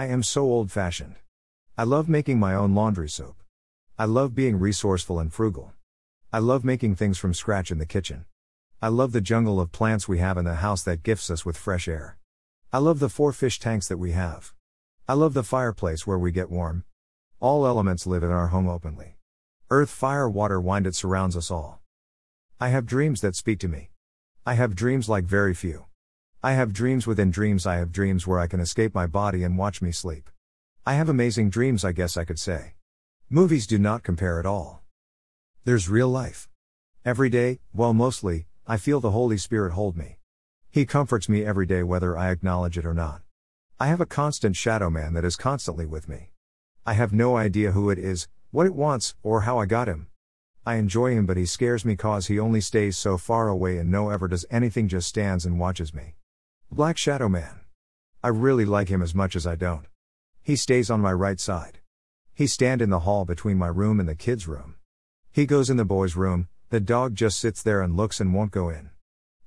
I am so old fashioned. I love making my own laundry soap. I love being resourceful and frugal. I love making things from scratch in the kitchen. I love the jungle of plants we have in the house that gifts us with fresh air. I love the four fish tanks that we have. I love the fireplace where we get warm. All elements live in our home openly. Earth, fire, water, wind, it surrounds us all. I have dreams that speak to me. I have dreams like very few. I have dreams within dreams. I have dreams where I can escape my body and watch me sleep. I have amazing dreams, I guess I could say. Movies do not compare at all. There's real life. Every day, well, mostly, I feel the Holy Spirit hold me. He comforts me every day whether I acknowledge it or not. I have a constant shadow man that is constantly with me. I have no idea who it is, what it wants, or how I got him. I enjoy him, but he scares me cause he only stays so far away and no ever does anything, just stands and watches me. Black Shadow Man. I really like him as much as I don't. He stays on my right side. He stand in the hall between my room and the kids' room. He goes in the boys' room, the dog just sits there and looks and won't go in.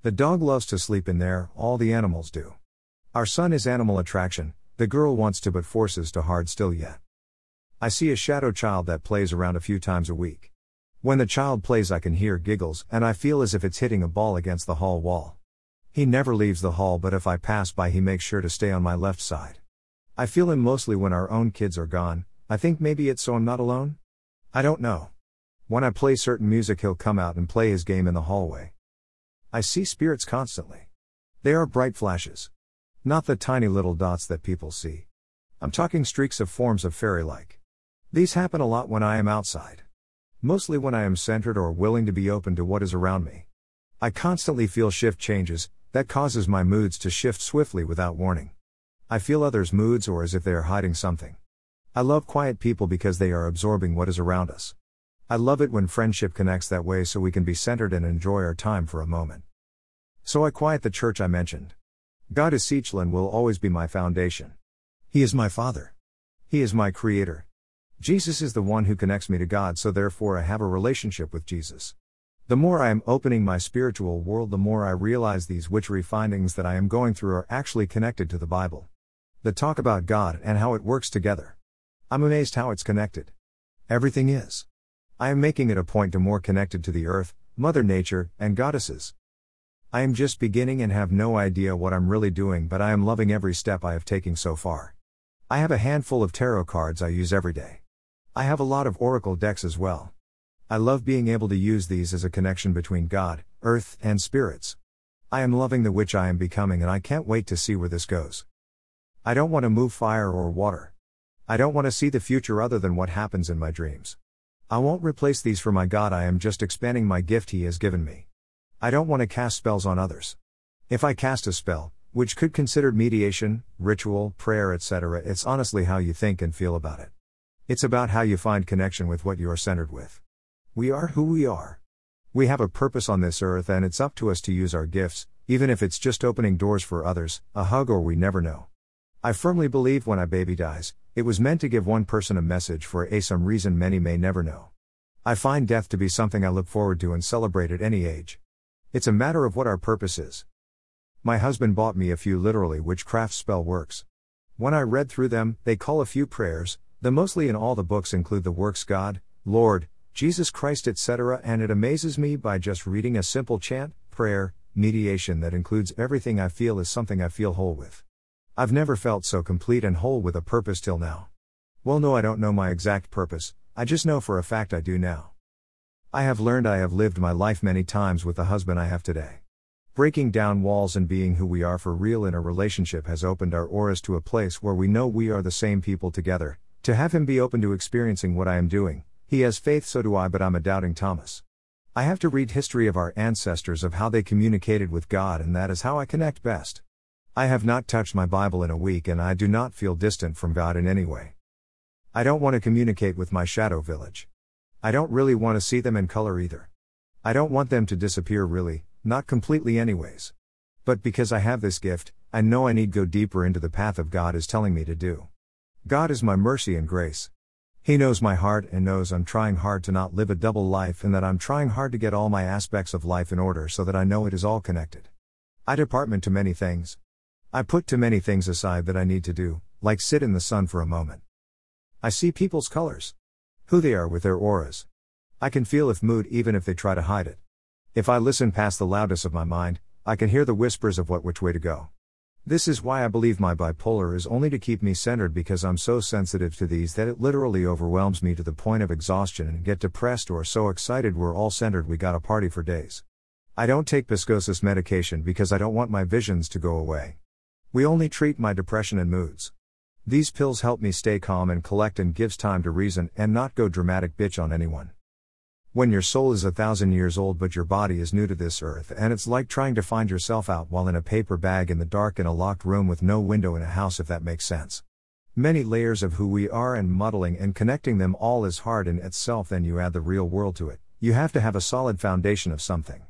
The dog loves to sleep in there, all the animals do. Our son is animal attraction, the girl wants to but forces to hard still yet. I see a shadow child that plays around a few times a week. When the child plays, I can hear giggles, and I feel as if it's hitting a ball against the hall wall. He never leaves the hall, but if I pass by, he makes sure to stay on my left side. I feel him mostly when our own kids are gone, I think maybe it's so I'm not alone? I don't know. When I play certain music, he'll come out and play his game in the hallway. I see spirits constantly. They are bright flashes. Not the tiny little dots that people see. I'm talking streaks of forms of fairy like. These happen a lot when I am outside. Mostly when I am centered or willing to be open to what is around me. I constantly feel shift changes, that causes my moods to shift swiftly without warning. I feel others' moods or as if they are hiding something. I love quiet people because they are absorbing what is around us. I love it when friendship connects that way so we can be centered and enjoy our time for a moment. So I quiet the church I mentioned. God is Siechel will always be my foundation. He is my Father. He is my Creator. Jesus is the one who connects me to God, so therefore I have a relationship with Jesus. The more I am opening my spiritual world, the more I realize these witchery findings that I am going through are actually connected to the Bible. The talk about God and how it works together. I'm amazed how it's connected. Everything is. I am making it a point to more connected to the earth, Mother Nature, and goddesses. I am just beginning and have no idea what I'm really doing, but I am loving every step I have taken so far. I have a handful of tarot cards I use every day. I have a lot of oracle decks as well. I love being able to use these as a connection between God, earth, and spirits. I am loving the witch I am becoming and I can't wait to see where this goes. I don't want to move fire or water. I don't want to see the future other than what happens in my dreams. I won't replace these for my God, I am just expanding my gift He has given me. I don't want to cast spells on others. If I cast a spell, which could consider mediation, ritual, prayer, etc., it's honestly how you think and feel about it. It's about how you find connection with what you are centered with. We are who we are. We have a purpose on this earth and it's up to us to use our gifts, even if it's just opening doors for others, a hug or we never know. I firmly believe when a baby dies, it was meant to give one person a message for a some reason many may never know. I find death to be something I look forward to and celebrate at any age. It's a matter of what our purpose is. My husband bought me a few literally witchcraft spell works. When I read through them, they call a few prayers, the mostly in all the books include the works God, Lord, Jesus Christ, etc., and it amazes me by just reading a simple chant, prayer, mediation that includes everything I feel is something I feel whole with. I've never felt so complete and whole with a purpose till now. Well, no, I don't know my exact purpose, I just know for a fact I do now. I have learned I have lived my life many times with the husband I have today. Breaking down walls and being who we are for real in a relationship has opened our auras to a place where we know we are the same people together. To have him be open to experiencing what I am doing, he has faith, so do I, but I'm a doubting Thomas. I have to read history of our ancestors of how they communicated with God, and that is how I connect best. I have not touched my Bible in a week, and I do not feel distant from God in any way. I don't want to communicate with my shadow village. I don't really want to see them in color either. I don't want them to disappear really, not completely anyways. But because I have this gift, I know I need go deeper into the path of God is telling me to do. God is my mercy and grace. He knows my heart and knows I'm trying hard to not live a double life and that I'm trying hard to get all my aspects of life in order so that I know it is all connected. I department to many things. I put too many things aside that I need to do, Like sit in the sun for a moment. I see people's colors. Who they are with their auras. I can feel if mood even if they try to hide it. If I listen past the loudness of my mind, I can hear the whispers of what which way to go. This is why I believe my bipolar is only to keep me centered because I'm so sensitive to these that it literally overwhelms me to the point of exhaustion and get depressed or so excited we're all centered we got a party for days. I don't take psychosis medication because I don't want my visions to go away. We only treat my depression and moods. These pills help me stay calm and collect and gives time to reason and not go dramatic bitch on anyone. When your soul is a thousand years old but your body is new to this earth and it's like trying to find yourself out while in a paper bag in the dark in a locked room with no window in a house if that makes sense. Many layers of who we are and muddling and connecting them all is hard in itself then you add the real world to it. You have to have a solid foundation of something.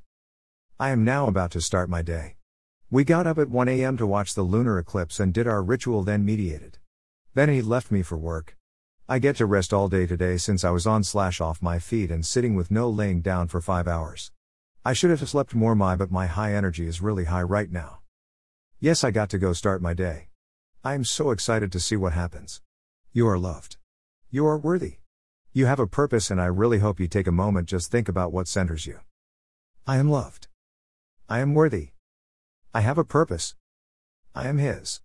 I am now about to start my day. We got up at 1 a.m. to watch the lunar eclipse and did our ritual then mediated. Then he left me for work. I get to rest all day today since I was on slash off my feet and sitting with no laying down for 5 hours. I should have slept more my but my high energy is really high right now. Yes, I got to go start my day. I am so excited to see what happens. You are loved. You are worthy. You have a purpose and I really hope you take a moment just think about what centers you. I am loved. I am worthy. I have a purpose. I am His.